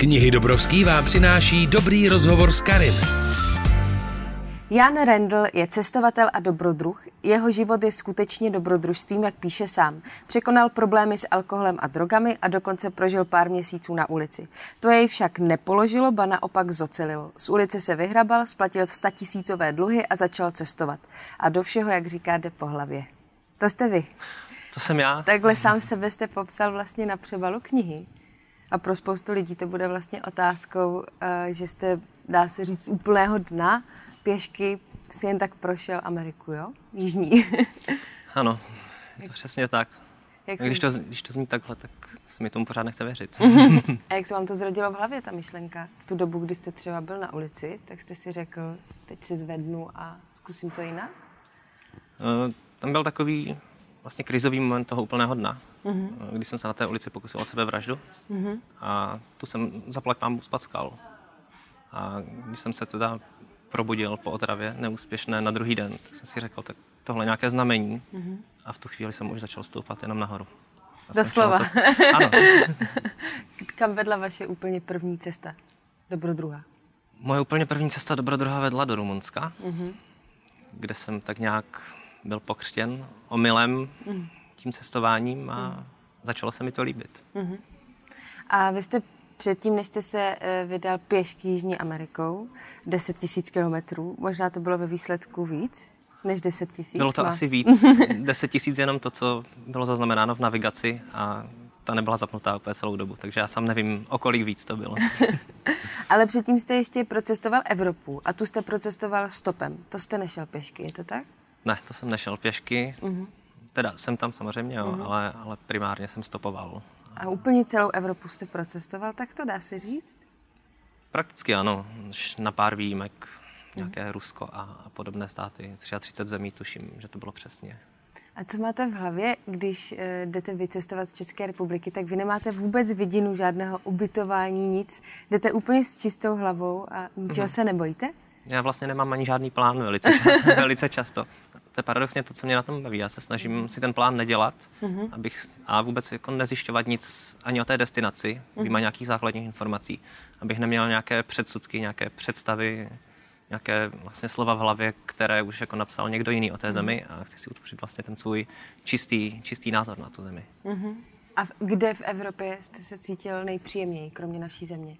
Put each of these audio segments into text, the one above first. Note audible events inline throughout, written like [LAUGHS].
Knihy Dobrovský vám přináší dobrý rozhovor s Karin. Jan Rendl je cestovatel a dobrodruh. Jeho život je skutečně dobrodružstvím, jak píše sám. Překonal problémy s alkoholem a drogami a dokonce prožil pár měsíců na ulici. To jej však nepoložilo, ba naopak zocelilo. Z ulice se vyhrabal, splatil statisícové dluhy a začal cestovat. A do všeho, jak říká, jde po hlavě. To jste vy. To jsem já. Takhle sám sebe jste popsal vlastně na přebalu knihy. A pro spoustu lidí to bude vlastně otázkou, eh, že jste, dá se říct, z úplného dna pěšky si jen tak prošel Ameriku, jo? Jižní. [LAUGHS] Ano, je to přesně tak. jak, Když to, když to zní takhle, tak se mi tomu pořád nechce věřit. [LAUGHS] [LAUGHS] a jak se vám to zrodilo v hlavě, ta myšlenka? V tu dobu, kdy jste třeba byl na ulici, tak jste si řekl, teď se zvednu a zkusím to jinak? Eh, Tam byl takový vlastně krizový moment toho úplného dna, mm-hmm. kdy jsem se na té ulici pokusil o sebevraždu mm-hmm. a tu jsem zaplať pámu spackal. A když jsem se teda probudil po otravě neúspěšné na druhý den, tak jsem si řekl, tak tohle nějaké znamení mm-hmm. a v tu chvíli jsem už začal stoupat jenom nahoru. A Doslova. To, [LAUGHS] ano. Kam vedla vaše úplně první cesta? Dobrodruha. Moje úplně první cesta dobrodruha vedla do Rumunska, mm-hmm. kde jsem tak nějak byl pokřtěn omylem tím cestováním a začalo se mi to líbit. A vy jste předtím, než jste se eh, vydal pěšky Jižní Amerikou, 10 tisíc kilometrů, možná to bylo ve výsledku víc než 10 tisíc. Bylo to má- asi víc, [LAUGHS] 10 tisíc jenom to, co bylo zaznamenáno v navigaci a ta nebyla zapnutá úplně celou dobu, takže já sám nevím, o kolik víc to bylo. [LAUGHS] Ale předtím jste ještě procestoval Evropu a tu jste procestoval stopem. To jste nešel pěšky, je to tak? Ne, to jsem nešel pěšky, teda jsem tam samozřejmě, jo, ale, ale primárně jsem stopoval. A úplně celou Evropu jste procestoval, tak to dá se říct? Prakticky ano, na pár výjimek, nějaké Rusko a, a podobné státy, 33 zemí tuším, že to bylo přesně. A co máte v hlavě, když eh, jdete vycestovat z České republiky, tak vy nemáte vůbec vidinu žádného ubytování, nic. Jdete úplně s čistou hlavou a ničeho se nebojíte? Já vlastně nemám ani žádný plán velice, [LAUGHS] velice často. To je paradoxně to, co mě na tom baví. Já se snažím si ten plán nedělat abych, a vůbec jako nezjišťovat nic ani o té destinaci, mm nějakých základních informací, abych neměl nějaké předsudky, nějaké představy, nějaké vlastně slova v hlavě, které už jako napsal někdo jiný o té zemi a chci si utvořit vlastně ten svůj čistý, čistý názor na tu zemi. A v- kde v Evropě jste se cítil nejpříjemněji, kromě naší země?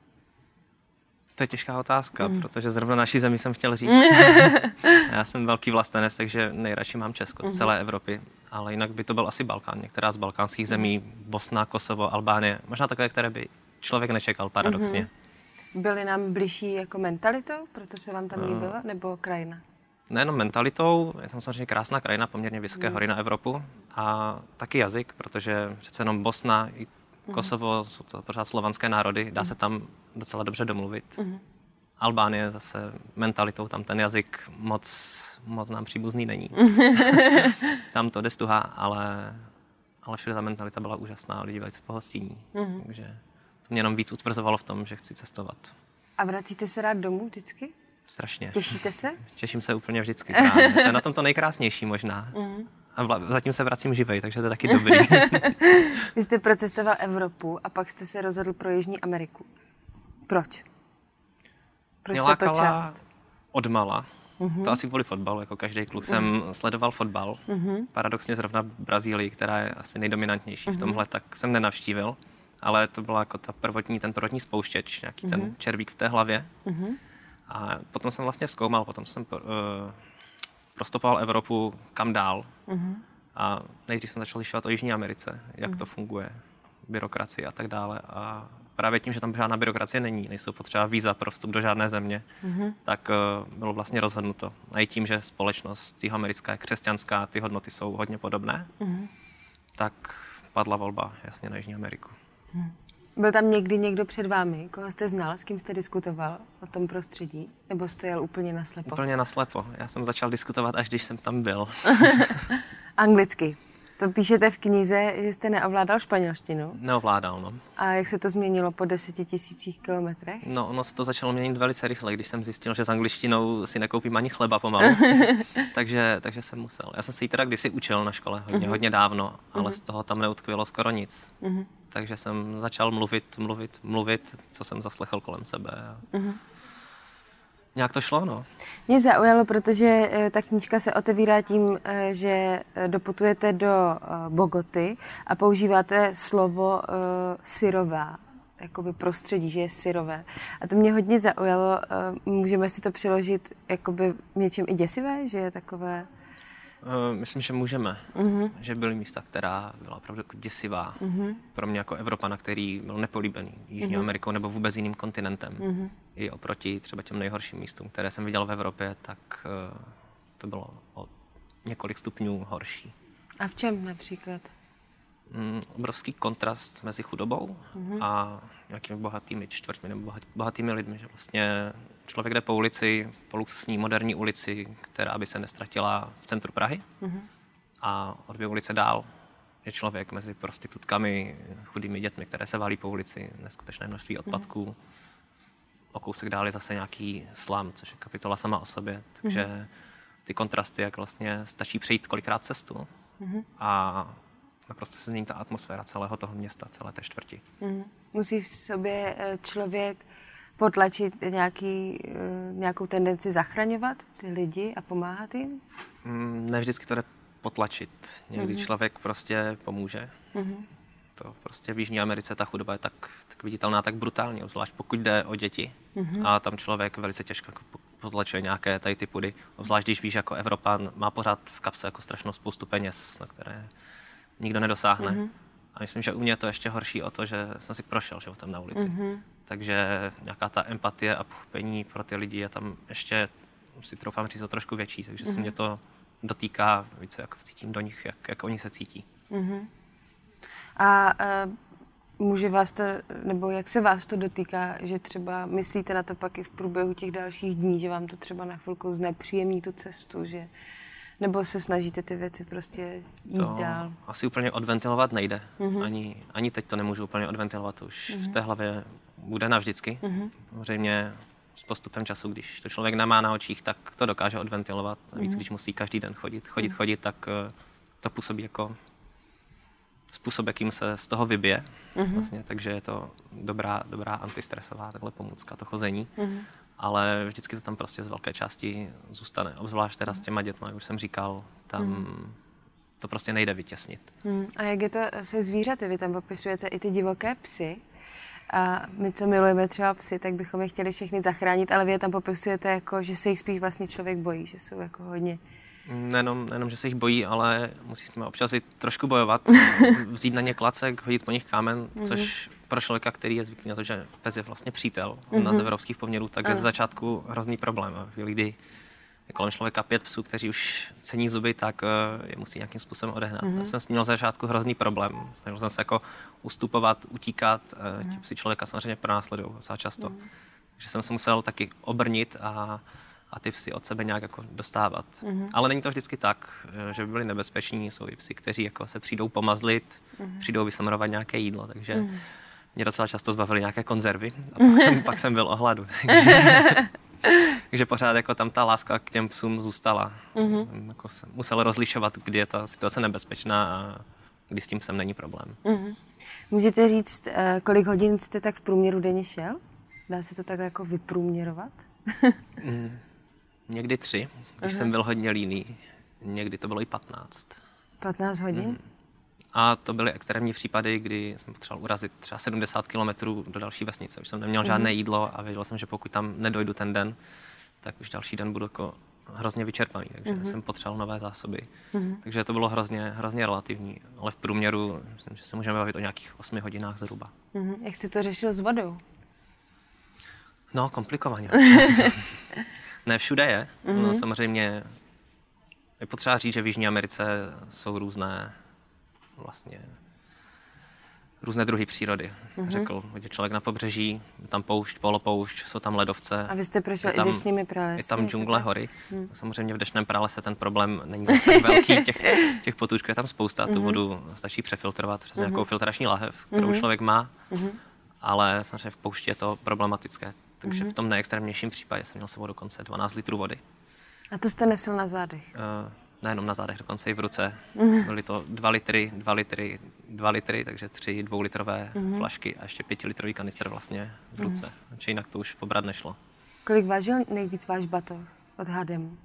To je těžká otázka, protože zrovna naší zemi jsem chtěl říct. [LAUGHS] Já jsem velký vlastenec, takže nejradši mám Česko z celé Evropy. Ale jinak by to byl asi Balkán, některá z balkánských zemí, Bosna, Kosovo, Albánie, možná takové, které by člověk nečekal paradoxně. Byli nám bližší jako mentalitou, proto se vám tam líbilo, nebo krajina? Nejenom mentalitou, je tam samozřejmě krásná krajina, poměrně vysoké hory na Evropu a taky jazyk, protože přece jenom Bosna i Kosovo jsou to pořád slovanské národy, dá se tam docela dobře domluvit. Albánie zase mentalitou, tam ten jazyk moc, moc nám příbuzný není. [LAUGHS] tam to jde stuha, ale, ale všude ta mentalita byla úžasná, lidi velice pohostinní. Takže to mě jenom víc utvrzovalo v tom, že chci cestovat. A vracíte se rád domů vždycky? Strašně. Těšíte se? [LAUGHS] Těším se úplně vždycky. Právě. To je na tom to nejkrásnější možná. A vla, zatím se vracím živej, takže to je taky dobrý. [LAUGHS] Vy jste procestoval Evropu a pak jste se rozhodl pro Jižní Ameriku. Proč? Proč Mě se to část? od mala. To asi kvůli fotbalu, jako každý kluk jsem sledoval fotbal. Paradoxně zrovna Brazílii, která je asi nejdominantnější v tomhle, tak jsem nenavštívil. Ale to byla jako ta prvotní, ten prvotní spouštěč, nějaký ten červík v té hlavě. A potom jsem vlastně zkoumal, potom jsem uh, prostopoval Evropu kam dál. A nejdřív jsem začal zjišťovat o Jižní Americe, jak to funguje, byrokracie a tak dále. A právě tím, že tam žádná byrokracie není, nejsou potřeba víza pro vstup do žádné země, tak uh, bylo vlastně rozhodnuto. A i tím, že společnost jihoamerická je křesťanská, ty hodnoty jsou hodně podobné, tak padla volba jasně na Jižní Ameriku. Byl tam někdy někdo před vámi, koho jste znal, s kým jste diskutoval o tom prostředí? Nebo jste jel úplně naslepo? Úplně naslepo. Já jsem začal diskutovat, až když jsem tam byl. [LAUGHS] [LAUGHS] Anglicky. To píšete v knize, že jste neovládal španělštinu. Neovládal, no. A jak se to změnilo po deseti tisících kilometrech? No, ono se to začalo měnit velice rychle, když jsem zjistil, že s angličtinou si nekoupím ani chleba pomalu. [LAUGHS] takže, takže jsem musel. Já jsem si ji teda kdysi učil na škole, hodně, hodně dávno, ale z toho tam neutkvělo skoro nic. takže jsem začal mluvit, mluvit, mluvit, co jsem zaslechl kolem sebe. Mm-hmm. Nějak to šlo, no. Mě zaujalo, protože eh, ta knížka se otevírá tím, eh, že eh, doputujete do Bogoty a používáte slovo syrová, jakoby prostředí, že je syrové. A to mě hodně zaujalo. Můžeme si to přiložit jakoby něčím i děsivé, že je takové... Uh, myslím, že můžeme. Uh-huh. Že byly místa, která byla opravdu jako děsivá. Uh-huh. Pro mě jako Evropana, který byl nepolíbený Jižní uh-huh. Amerikou nebo vůbec jiným kontinentem. Uh-huh. I oproti třeba těm nejhorším místům, které jsem viděl v Evropě, tak uh, to bylo o několik stupňů horší. A v čem například? Mm, obrovský kontrast mezi chudobou uh-huh. a nějakými bohatými čtvrtmi nebo bohatými lidmi. Že vlastně člověk jde po ulici, po luxusní moderní ulici, která by se nestratila v centru Prahy. Mm-hmm. A o dvě ulice dál je člověk mezi prostitutkami, chudými dětmi, které se válí po ulici, neskutečné množství odpadků. Mm-hmm. O kousek dál je zase nějaký slam, což je kapitola sama o sobě. Takže mm-hmm. ty kontrasty, jak vlastně stačí přejít kolikrát cestu mm-hmm. a naprosto se změní ta atmosféra celého toho města, celé té čtvrti. Mm-hmm. Musí v sobě eh, člověk potlačit nějaký, eh, nějakou tendenci zachraňovat ty lidi a pomáhat jim? Mm, ne vždycky to jde potlačit. Někdy mm-hmm. člověk prostě pomůže. Mm-hmm. To prostě v Jižní Americe ta chudoba je tak, tak viditelná, tak brutální, zvlášť pokud jde o děti. Mm-hmm. A tam člověk velice těžko jako potlačuje nějaké tady ty pudy. Zvlášť když víš, jako Evropan má pořád v kapse jako strašnou spoustu peněz, na které nikdo nedosáhne. Mm-hmm. A myslím, že u mě je to ještě horší o to, že jsem si prošel životem na ulici. Mm-hmm. Takže nějaká ta empatie a pochopení pro ty lidi je tam ještě, si troufám říct, o trošku větší. Takže mm-hmm. se mě to dotýká více, jak cítím do nich, jak, jak oni se cítí. Mm-hmm. A uh, může vás to, nebo jak se vás to dotýká, že třeba myslíte na to pak i v průběhu těch dalších dní, že vám to třeba na chvilku znepříjemní tu cestu, že nebo se snažíte ty věci prostě jít to dál? Asi úplně odventilovat nejde. Mm-hmm. Ani, ani teď to nemůžu úplně odventilovat. Už mm-hmm. v té hlavě bude navždycky. Mm-hmm. Samozřejmě s postupem času, když to člověk nemá na očích, tak to dokáže odventilovat. A víc, mm-hmm. když musí každý den chodit, chodit, mm-hmm. chodit, tak uh, to působí jako způsob, jakým se z toho vybije. Mm-hmm. Vlastně, takže je to dobrá, dobrá antistresová takhle pomůcka, to chození. Mm-hmm. Ale vždycky to tam prostě z velké části zůstane. Obzvlášť teda s těma dětmi, jak už jsem říkal, tam mm-hmm. to prostě nejde vytěsnit. Mm. A jak je to se zvířaty? Vy tam popisujete i ty divoké psy. A my, co milujeme třeba psy, tak bychom je chtěli všechny zachránit, ale vy je tam popisujete jako, že se jich spíš vlastně člověk bojí, že jsou jako hodně... Nejenom, nejenom že se jich bojí, ale musí s nimi občas i trošku bojovat, [LAUGHS] vzít na ně klacek, hodit po nich kámen, mm-hmm. což pro člověka, který je zvyklý na to, že pes je vlastně přítel mm-hmm. na z evropských poměrů, tak je z začátku hrozný problém. Chvíli, kdy je kolem člověka pět psů, kteří už cení zuby, tak eh, je musí nějakým způsobem odehnat. Mm-hmm. Já jsem s ním měl za začátku hrozný problém. Snažil jsem se jako ustupovat, utíkat. Mm-hmm. Ti psi člověka samozřejmě pronásledují docela často. Mm-hmm. Takže jsem se musel taky obrnit a, a ty psy od sebe nějak jako dostávat. Mm-hmm. Ale není to vždycky tak, eh, že by byli nebezpeční. Jsou i psy, kteří jako se přijdou pomazlit, mm-hmm. přijdou vysamrovat nějaké jídlo, takže mm-hmm. mě docela často zbavili nějaké konzervy a [LAUGHS] pak jsem, pak jsem byl ohladu. [LAUGHS] [LAUGHS] Takže pořád jako tam ta láska k těm psům zůstala. Mm-hmm. Jako jsem musel rozlišovat, kdy je ta situace nebezpečná a kdy s tím psem není problém. Mm-hmm. Můžete říct, eh, kolik hodin jste tak v průměru denně šel? Dá se to takhle jako vyprůměrovat? [LAUGHS] mm, někdy tři, když uh-huh. jsem byl hodně líný. Někdy to bylo i 15. 15 hodin? Mm. A to byly extrémní případy, kdy jsem potřeboval urazit třeba 70 km do další vesnice. Už jsem neměl žádné mm. jídlo a věděl jsem, že pokud tam nedojdu ten den, tak už další den budu jako hrozně vyčerpaný, takže mm-hmm. jsem potřeboval nové zásoby. Mm-hmm. Takže to bylo hrozně, hrozně relativní, ale v průměru myslím, že se můžeme bavit o nějakých 8 hodinách zhruba. Mm-hmm. Jak jsi to řešil s vodou? No, komplikovaně. [LAUGHS] ne všude je. Mm-hmm. No, samozřejmě je potřeba říct, že v Jižní Americe jsou různé vlastně různé druhy přírody. Mm-hmm. Řekl, je člověk na pobřeží, je tam poušť, polopoušť, jsou tam ledovce. A vy jste prošel i deštnými pralesy. Je tam džungle, hory. Mm. Samozřejmě v deštném pralese ten problém není zase tak velký, [LAUGHS] těch, těch potůčků je tam spousta, mm-hmm. tu mhm. vodu stačí přefiltrovat přes mm-hmm. nějakou filtrační lahev, kterou mm-hmm. člověk má, mm-hmm. ale samozřejmě v poušti je to problematické. Takže mm-hmm. v tom nejextrémnějším případě jsem měl sebou dokonce 12 litrů vody. A to jste nesl na zádech? Uh, nejenom na zádech, dokonce i v ruce. Byly to dva litry, dva litry, dva litry, takže tři dvoulitrové flašky a ještě pětilitrový kanistr vlastně v ruce. Mm. jinak to už pobrat nešlo. Kolik vážil nejvíc váš batoh odhadem?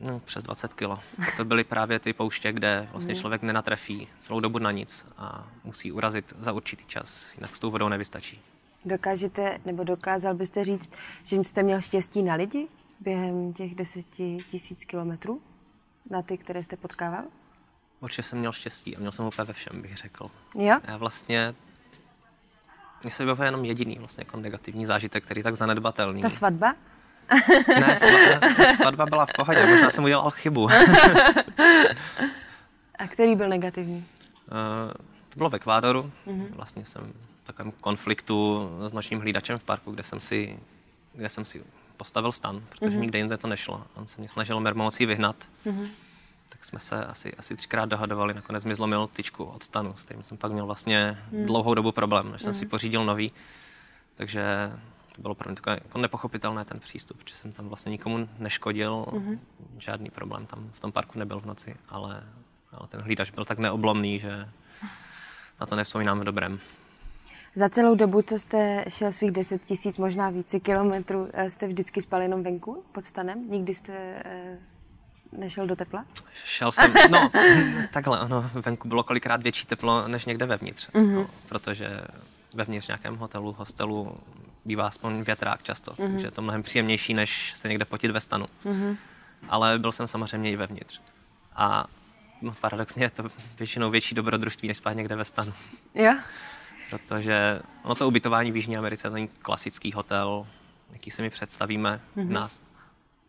No, přes 20 kilo. To byly právě ty pouště, kde vlastně člověk nenatrefí celou dobu na nic a musí urazit za určitý čas, jinak s tou vodou nevystačí. Dokážete, nebo dokázal byste říct, že jste měl štěstí na lidi během těch deseti tisíc kilometrů? Na ty, které jste potkával? Určitě jsem měl štěstí a měl jsem úplně ve všem, bych řekl. Jo? Já vlastně mně se byl jenom jediný vlastně jako negativní zážitek, který je tak zanedbatelný. Ta svatba? Ne, svatba, svatba byla v pohodě, možná jsem udělal chybu. [LAUGHS] A který byl negativní? Uh, to bylo v Ekvádoru. Mm-hmm. Vlastně jsem v takovém konfliktu s nočním hlídačem v parku, kde jsem si, kde jsem si postavil stan, protože mm-hmm. nikde jinde to nešlo. On se mě snažil mermomocí vyhnat. Mm-hmm. Tak jsme se asi, asi třikrát dohadovali. Nakonec mi zlomil tyčku od stanu, s kterým jsem pak měl vlastně mm. dlouhou dobu problém, než jsem mm. si pořídil nový. Takže to bylo pro mě takové jako nepochopitelné ten přístup, že jsem tam vlastně nikomu neškodil, mm-hmm. žádný problém tam v tom parku nebyl v noci, ale, ale ten hlídač byl tak neoblomný, že na to nevzpomínám v dobrém. Za celou dobu, co jste šel svých 10 tisíc, možná více kilometrů, eh, jste vždycky spal jenom venku pod stanem? Nikdy jste eh, nešel do tepla? Šel jsem, no [LAUGHS] takhle, ono, venku bylo kolikrát větší teplo než někde vevnitř, mm-hmm. no, protože vevnitř nějakém hotelu, hostelu bývá aspoň větrák často, mm-hmm. takže je to mnohem příjemnější, než se někde potit ve stanu. Mm-hmm. Ale byl jsem samozřejmě i vevnitř. A no, paradoxně je to většinou větší dobrodružství, než spát někde ve stanu. Jo? Protože ono to ubytování v Jižní Americe není klasický hotel, jaký si my představíme mm-hmm. nás,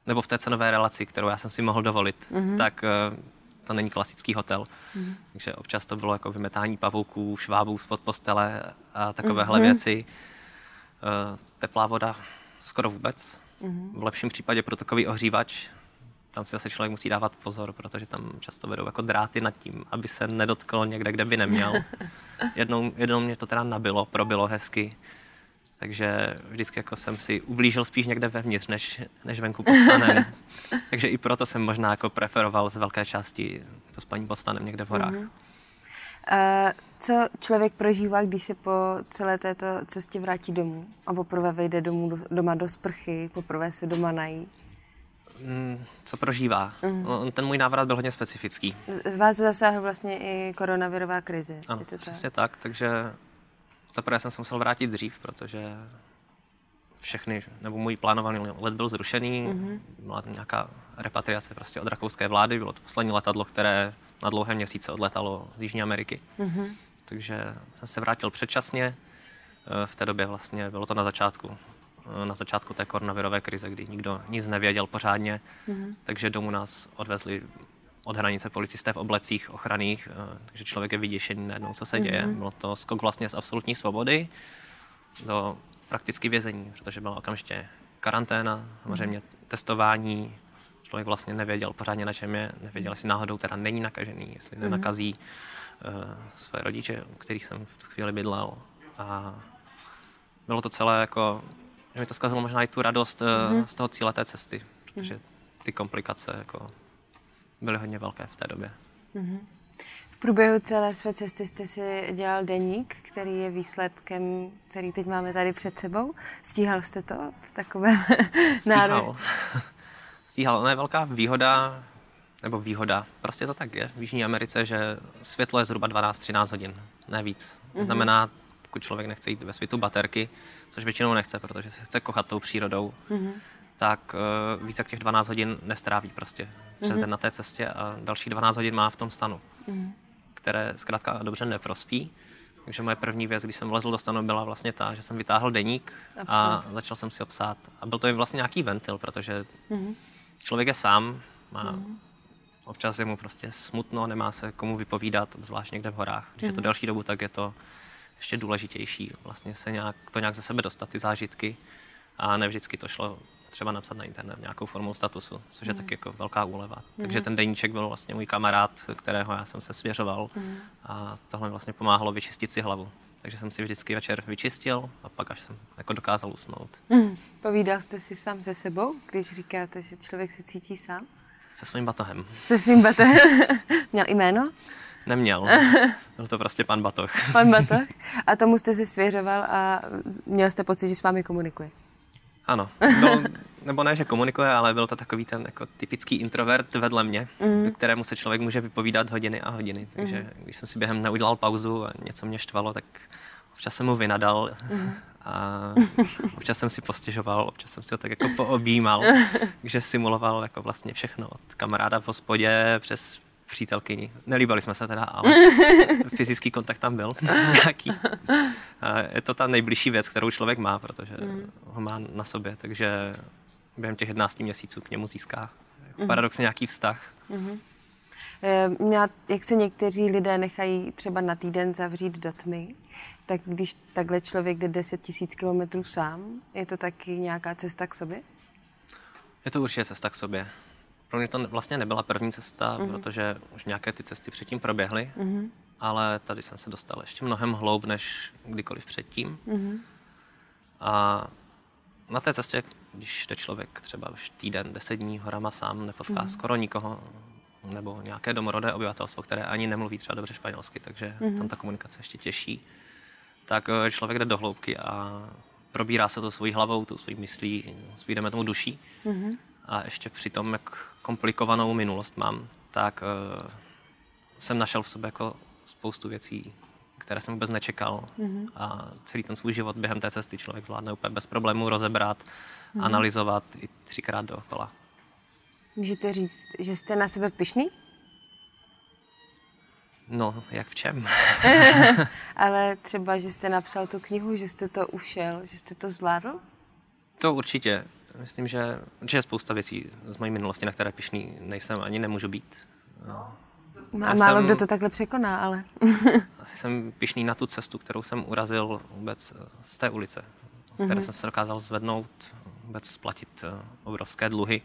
nebo v té cenové relaci, kterou já jsem si mohl dovolit, mm-hmm. tak uh, to není klasický hotel. Mm-hmm. Takže občas to bylo jako vymetání pavouků, švábů spod postele a takovéhle mm-hmm. věci. Uh, teplá voda skoro vůbec. Mm-hmm. V lepším případě protokový ohřívač. Tam si zase člověk musí dávat pozor, protože tam často vedou jako dráty nad tím, aby se nedotkl někde, kde by neměl. [LAUGHS] jednou, jednou mě to teda nabilo, probilo hezky. Takže vždycky jako jsem si ublížil spíš někde vevnitř, než, než venku pod stanem. [LAUGHS] Takže i proto jsem možná jako preferoval z velké části to spaní pod stanem někde v horách. Mm-hmm. Uh, co člověk prožívá, když se po celé této cestě vrátí domů a poprvé vejde domů, do, doma do sprchy, poprvé se doma nají? Mm, co prožívá? Mm. Ten můj návrat byl hodně specifický. Vás zasáhl vlastně i koronavirová krize. Ano, to přesně tak? tak, takže zaprvé jsem se musel vrátit dřív, protože všechny, nebo můj plánovaný let byl zrušený, mm-hmm. byla tam nějaká repatriace prostě od rakouské vlády, bylo to poslední letadlo, které na dlouhé měsíce odletalo z Jižní Ameriky. Mm-hmm. Takže jsem se vrátil předčasně, eh, v té době vlastně bylo to na začátku, na začátku té koronavirové krize, kdy nikdo nic nevěděl pořádně, mm-hmm. takže domů nás odvezli od hranice policisté v oblecích ochranných, eh, takže člověk je vyděšený najednou, co se děje. Mm-hmm. Bylo to skok vlastně z absolutní svobody do prakticky vězení, protože byla okamžitě karanténa, samozřejmě mm-hmm. testování, člověk vlastně nevěděl pořádně na čem je, nevěděl, jestli náhodou teda není nakažený, jestli mm-hmm. nenakazí uh, své rodiče, u kterých jsem v tu chvíli bydlel. A bylo to celé jako, že mi to zkazilo možná i tu radost mm-hmm. z toho cíle té cesty, protože ty komplikace jako byly hodně velké v té době. Mm-hmm. V průběhu celé své cesty jste si dělal deník, který je výsledkem, který teď máme tady před sebou. Stíhal jste to v takovém [LAUGHS] Stíhal. [LAUGHS] Stíhal. Ona je velká výhoda, nebo výhoda, prostě to tak je v Jižní Americe, že světlo je zhruba 12-13 hodin, ne víc. Mm-hmm. Znamená, pokud člověk nechce jít ve světu baterky, což většinou nechce, protože se chce kochat tou přírodou, mm-hmm. tak uh, více jak těch 12 hodin nestráví prostě přes mm-hmm. den na té cestě a další 12 hodin má v tom stanu, mm-hmm. které zkrátka dobře neprospí. Takže moje první věc, když jsem vlezl do stanu, byla vlastně ta, že jsem vytáhl deník a začal jsem si obsát. A byl to i vlastně nějaký ventil, protože mm-hmm. člověk je sám, má mm-hmm. občas je mu prostě smutno, nemá se komu vypovídat, zvlášť někde v horách. Když mm-hmm. je to mhm. delší dobu, tak je to ještě důležitější vlastně se nějak, to nějak ze sebe dostat, ty zážitky. A ne vždycky to šlo třeba napsat na internet nějakou formou statusu, což je mm. taky jako velká úleva. Mm. Takže ten deníček byl vlastně můj kamarád, kterého já jsem se svěřoval mm. a tohle mi vlastně pomáhalo vyčistit si hlavu. Takže jsem si vždycky večer vyčistil a pak až jsem jako dokázal usnout. Mm. Povídal jste si sám se sebou, když říkáte, že člověk se cítí sám? Se svým batohem. Se svým batohem. [LAUGHS] Měl jméno? Neměl. [LAUGHS] Byl to prostě pan Batoh. [LAUGHS] Pan Batoh. A tomu jste si svěřoval a měl jste pocit, že s vámi komunikuje? Ano. Byl, nebo ne, že komunikuje, ale byl to takový ten jako typický introvert vedle mě, mm. kterému se člověk může vypovídat hodiny a hodiny. Takže mm. když jsem si během neudělal pauzu a něco mě štvalo, tak občas jsem mu vynadal mm. [LAUGHS] a občas jsem si postěžoval, občas jsem si ho tak jako poobjímal, že simuloval jako vlastně všechno od kamaráda v hospodě přes přítelkyni. Nelíbili jsme se teda, ale [LAUGHS] fyzický kontakt tam byl [LAUGHS] nějaký. A je to ta nejbližší věc, kterou člověk má, protože mm. ho má na sobě, takže během těch 11 měsíců k němu získá mm. paradoxně nějaký vztah. Mm. Měla, jak se někteří lidé nechají třeba na týden zavřít do tmy, tak když takhle člověk jde 10 tisíc kilometrů sám, je to taky nějaká cesta k sobě? Je to určitě cesta k sobě. Pro mě to vlastně nebyla první cesta, mm-hmm. protože už nějaké ty cesty předtím proběhly, mm-hmm. ale tady jsem se dostal ještě mnohem hloub než kdykoliv předtím. Mm-hmm. A na té cestě, když jde člověk třeba už týden, deset dní horama sám, nepotká mm-hmm. skoro nikoho, nebo nějaké domorodé obyvatelstvo, které ani nemluví třeba dobře španělsky, takže mm-hmm. tam ta komunikace ještě těžší, tak eh, člověk jde do hloubky a probírá se to svojí hlavou, tou svojí myslí, svým tomu duší. Mm-hmm a ještě při tom, jak komplikovanou minulost mám, tak uh, jsem našel v sobě jako spoustu věcí, které jsem vůbec nečekal. Mm-hmm. A celý ten svůj život během té cesty člověk zvládne úplně bez problémů rozebrat, mm-hmm. analyzovat i třikrát dookola. Můžete říct, že jste na sebe pišný? No, jak v čem? [LAUGHS] Ale třeba, že jste napsal tu knihu, že jste to ušel, že jste to zvládl? To určitě. Myslím, že, že je spousta věcí z mojí minulosti, na které pišný nejsem ani nemůžu být. No. Má, málo jsem, kdo to takhle překoná, ale... [LAUGHS] asi jsem pišný na tu cestu, kterou jsem urazil vůbec z té ulice, z které mm-hmm. jsem se dokázal zvednout, vůbec splatit eh, obrovské dluhy,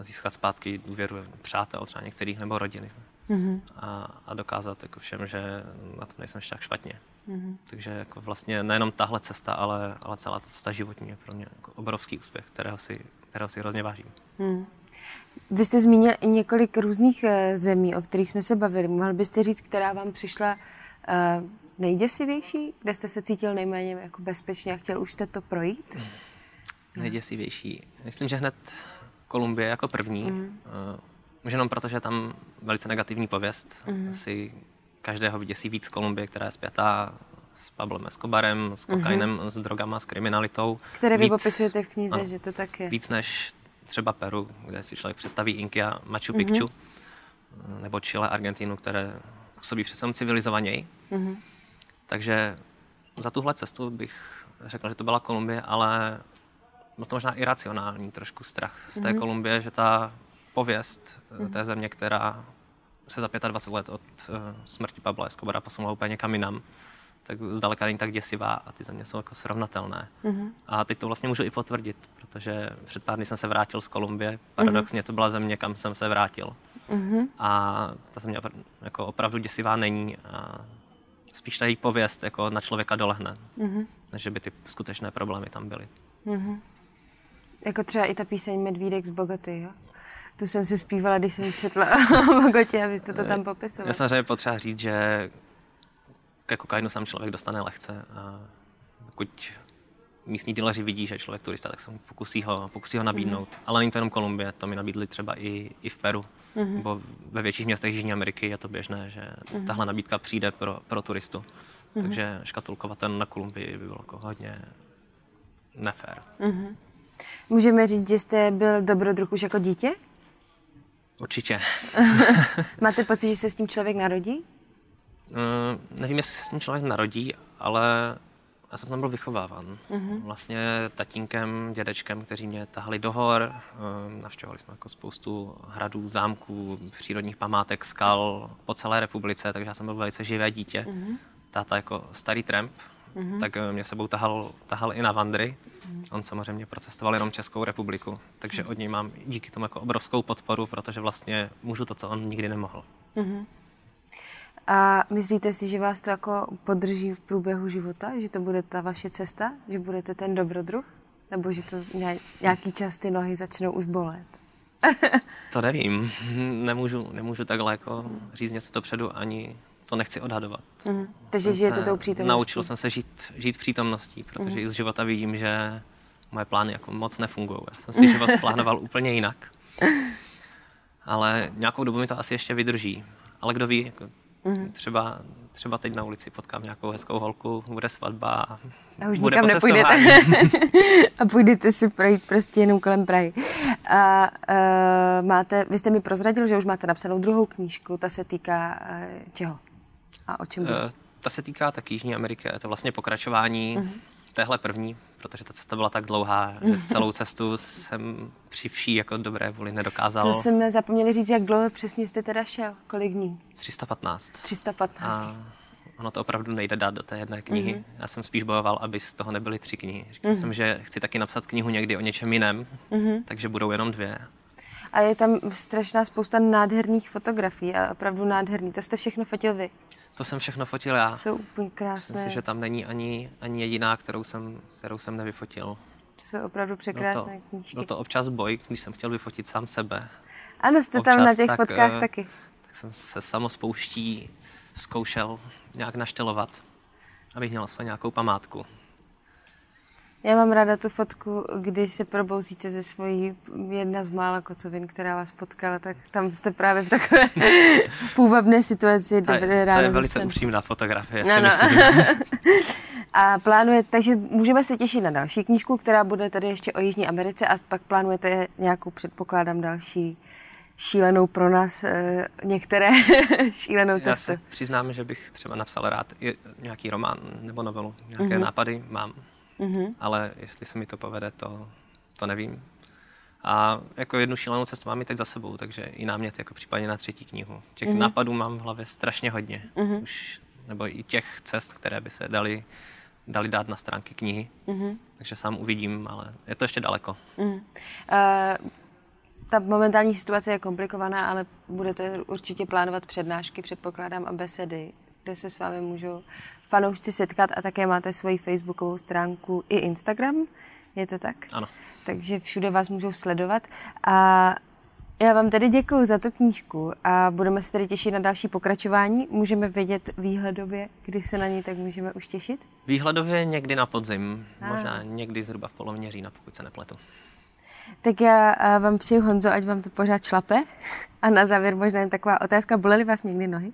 získat zpátky důvěru přátel třeba některých nebo rodiny. Mm-hmm. A, a dokázat jako všem, že na to nejsem ještě tak špatně. Mm-hmm. Takže jako vlastně nejenom tahle cesta, ale, ale celá ta cesta životní je pro mě jako obrovský úspěch, kterého si, kterého si hrozně vážím. Mm. Vy jste zmínil i několik různých uh, zemí, o kterých jsme se bavili. Mohl byste říct, která vám přišla uh, nejděsivější, kde jste se cítil nejméně jako bezpečně a chtěl už jste to projít? Mm. Nejděsivější. Myslím, že hned Kolumbie jako první. Mm. Uh, už jenom proto, že tam velice negativní pověst. Mm. Asi každého vyděsí víc Kolumbie, která je zpětá s Pablem Escobarem, s kokainem, mm-hmm. s drogama, s kriminalitou. Které vy víc, popisujete v knize, ano, že to tak je. Víc než třeba Peru, kde si člověk představí Inky a Machu mhm. Picchu, mm-hmm. nebo Chile, Argentínu, které působí přece civilizovaněji. Mm-hmm. Takže za tuhle cestu bych řekl, že to byla Kolumbie, ale byl to možná iracionální trošku strach z té mm-hmm. Kolumbie, že ta pověst mm-hmm. té země, která se za 25 let od uh, smrti Pabla Escobara posunula úplně někam jinam, tak zdaleka není tak děsivá a ty země jsou jako srovnatelné. Mm-hmm. A teď to vlastně můžu i potvrdit, protože před pár dny jsem se vrátil z Kolumbie, paradoxně to byla země, kam jsem se vrátil. Mm-hmm. A ta země jako opravdu děsivá není a spíš ta její pověst jako na člověka dolehne, mm-hmm. než by ty skutečné problémy tam byly. Mm-hmm. Jako třeba i ta píseň Medvídek z Bogoty, jo? To jsem si zpívala, když jsem četla [LAUGHS] o Bogotě, abyste to tam popisoval. Já samozřejmě potřeba říct, že ke kokainu sám člověk dostane lehce. A pokud místní dealeři vidí, že je člověk turista, tak se mu pokusí ho, pokusí ho nabídnout. Mm. Ale není to jenom Kolumbie, to mi nabídli třeba i, i v Peru. Mm. Nebo ve větších městech Jižní Ameriky je to běžné, že mm. tahle nabídka přijde pro, pro turistu. Mm. Takže škatulkovat ten na Kolumbii by bylo jako hodně nefér. Mm. Můžeme říct, že jste byl dobrodruh už jako dítě? Určitě. [LAUGHS] Máte pocit, že se s tím člověk narodí? Uh, nevím, jestli se s tím člověk narodí, ale já jsem tam byl vychováván. Uh-huh. Vlastně tatínkem, dědečkem, kteří mě tahali do hor. Uh, navštěvovali jsme jako spoustu hradů, zámků, přírodních památek, skal po celé republice, takže já jsem byl velice živé dítě. Uh-huh. Táta jako starý tramp, mm-hmm. tak eh, mě sebou tahal, tahal i na vandry. Mm. On samozřejmě procestoval jenom Českou republiku, takže od něj mám díky tomu jako obrovskou podporu, protože vlastně můžu to, co on nikdy nemohl. Mm-hmm. A myslíte si, že vás to jako podrží v průběhu života, že to bude ta vaše cesta, že budete ten dobrodruh? Nebo že to nějaký čas ty nohy začnou už bolet? [LAUGHS] To nevím. Nemůžu, nemůžu takhle jako říct něco dopředu, ani to nechci odhadovat. Mm. Takže žijete tou přítomností. Naučil jsem se žít, žít přítomností, protože mm. i z života vidím, že moje plány jako moc nefungují. Já jsem si [LAUGHS] život plánoval úplně jinak. Ale nějakou dobu mi to asi ještě vydrží. Ale kdo ví, jako mm. třeba, třeba teď na ulici potkám nějakou hezkou holku, bude svatba a, a už bude nikam nepůjdete. [LAUGHS] a půjdete si projít prostě jenom kolem Prahy. A uh, máte, vy jste mi prozradil, že už máte napsanou druhou knížku, ta se týká uh, čeho? A o čem bude? Uh, ta se týká tak Jižní Ameriky, je to vlastně pokračování uh-huh. téhle první, protože ta cesta byla tak dlouhá, že celou cestu jsem při vší jako dobré vůli nedokázal. To jsme zapomněli říct, jak dlouho přesně jste teda šel, kolik dní? 315. 315. A ono to opravdu nejde dát do té jedné knihy. Mm-hmm. Já jsem spíš bojoval, aby z toho nebyly tři knihy. Říkal mm-hmm. jsem, že chci taky napsat knihu někdy o něčem jiném, mm-hmm. takže budou jenom dvě. A je tam strašná spousta nádherných fotografií a opravdu nádherný. To jste všechno fotil vy? To jsem všechno fotil já. Jsou úplně krásné. Myslím si, že tam není ani, ani jediná, kterou jsem, kterou jsem nevyfotil. To jsou opravdu překrásné byl to, knížky. Byl to občas boj, když jsem chtěl vyfotit sám sebe. Ano, jste občas, tam na těch tak, fotkách uh, taky. Tak jsem se samospouští zkoušel nějak naštelovat, abych měl aspoň nějakou památku. Já mám ráda tu fotku, když se probouzíte ze svojí jedna z mála kocovin, která vás potkala, tak tam jste právě v takové [LAUGHS] půvabné situaci. Dobré ráno. To je velice zůstan. upřímná fotografie. No, no. [LAUGHS] a plánujete, takže můžeme se těšit na další knížku, která bude tady ještě o Jižní Americe a pak plánujete nějakou, předpokládám, další šílenou pro nás e, některé [LAUGHS] šílenou testu. Já se přiznám, že bych třeba napsal rád nějaký román nebo novelu. Nějaké mm-hmm. nápady mám, mm-hmm. ale jestli se mi to povede, to, to nevím. A jako jednu šílenou cestu mám i teď za sebou, takže i námět jako případně na třetí knihu. Těch mm-hmm. nápadů mám v hlavě strašně hodně. Mm-hmm. Už, nebo i těch cest, které by se dali, dali dát na stránky knihy. Mm-hmm. Takže sám uvidím, ale je to ještě daleko. Mm-hmm. Uh, ta momentální situace je komplikovaná, ale budete určitě plánovat přednášky, předpokládám, a besedy, kde se s vámi můžou fanoušci setkat a také máte svoji facebookovou stránku i Instagram, je to tak? Ano. Takže všude vás můžou sledovat a já vám tedy děkuji za tu knížku a budeme se tedy těšit na další pokračování. Můžeme vědět výhledově, kdy se na ní tak můžeme už těšit? Výhledově někdy na podzim, a. možná někdy zhruba v polovině října, pokud se nepletu. Tak já vám přeju, Honzo, ať vám to pořád šlape. [LAUGHS] A na závěr možná jen taková otázka, bolely vás někdy nohy?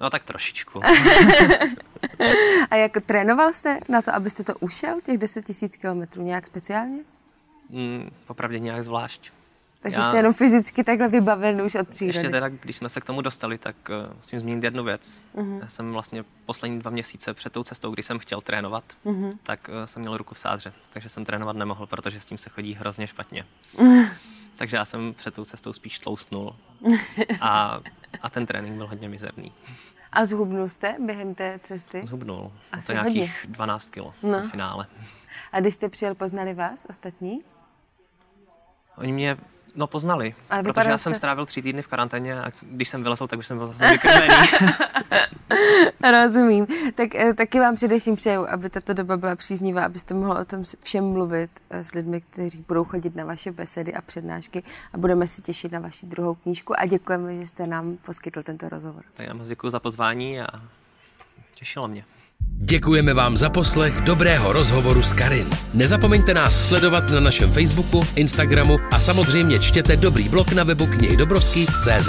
No tak trošičku. [LAUGHS] a jako trénoval jste na to, abyste to ušel, těch 10 tisíc kilometrů, nějak speciálně? Mm, popravdě nějak zvlášť. Takže já... jste jenom fyzicky takhle vybaven už od přírody. Ještě teda, když jsme se k tomu dostali, tak uh, musím zmínit jednu věc. Uh-huh. Já jsem vlastně poslední dva měsíce před tou cestou, kdy jsem chtěl trénovat, uh-huh. tak uh, jsem měl ruku v sádře, takže jsem trénovat nemohl, protože s tím se chodí hrozně špatně. Uh-huh. [LAUGHS] takže já jsem před tou cestou spíš tloustnul [LAUGHS] a, a ten trénink byl hodně mizerný. A zhubnul jste během té cesty? Zhubnul. Asi to nějakých hodně. 12 kilo no. v finále. A když jste přijel, poznali vás ostatní? Oni mě No poznali, Ale protože já jsem strávil tři týdny v karanténě a když jsem vylezl, tak už jsem byl zase vykrmený. [LAUGHS] Rozumím. Tak eh, taky vám především přeju, aby tato doba byla příznivá, abyste mohl o tom všem mluvit eh, s lidmi, kteří budou chodit na vaše besedy a přednášky a budeme si těšit na vaši druhou knížku a děkujeme, že jste nám poskytl tento rozhovor. Tak já moc děkuji za pozvání a těšilo mě. Děkujeme vám za poslech dobrého rozhovoru s Karin. Nezapomeňte nás sledovat na našem Facebooku, Instagramu a samozřejmě čtěte dobrý blog na webu knihy Dobrovský.cz.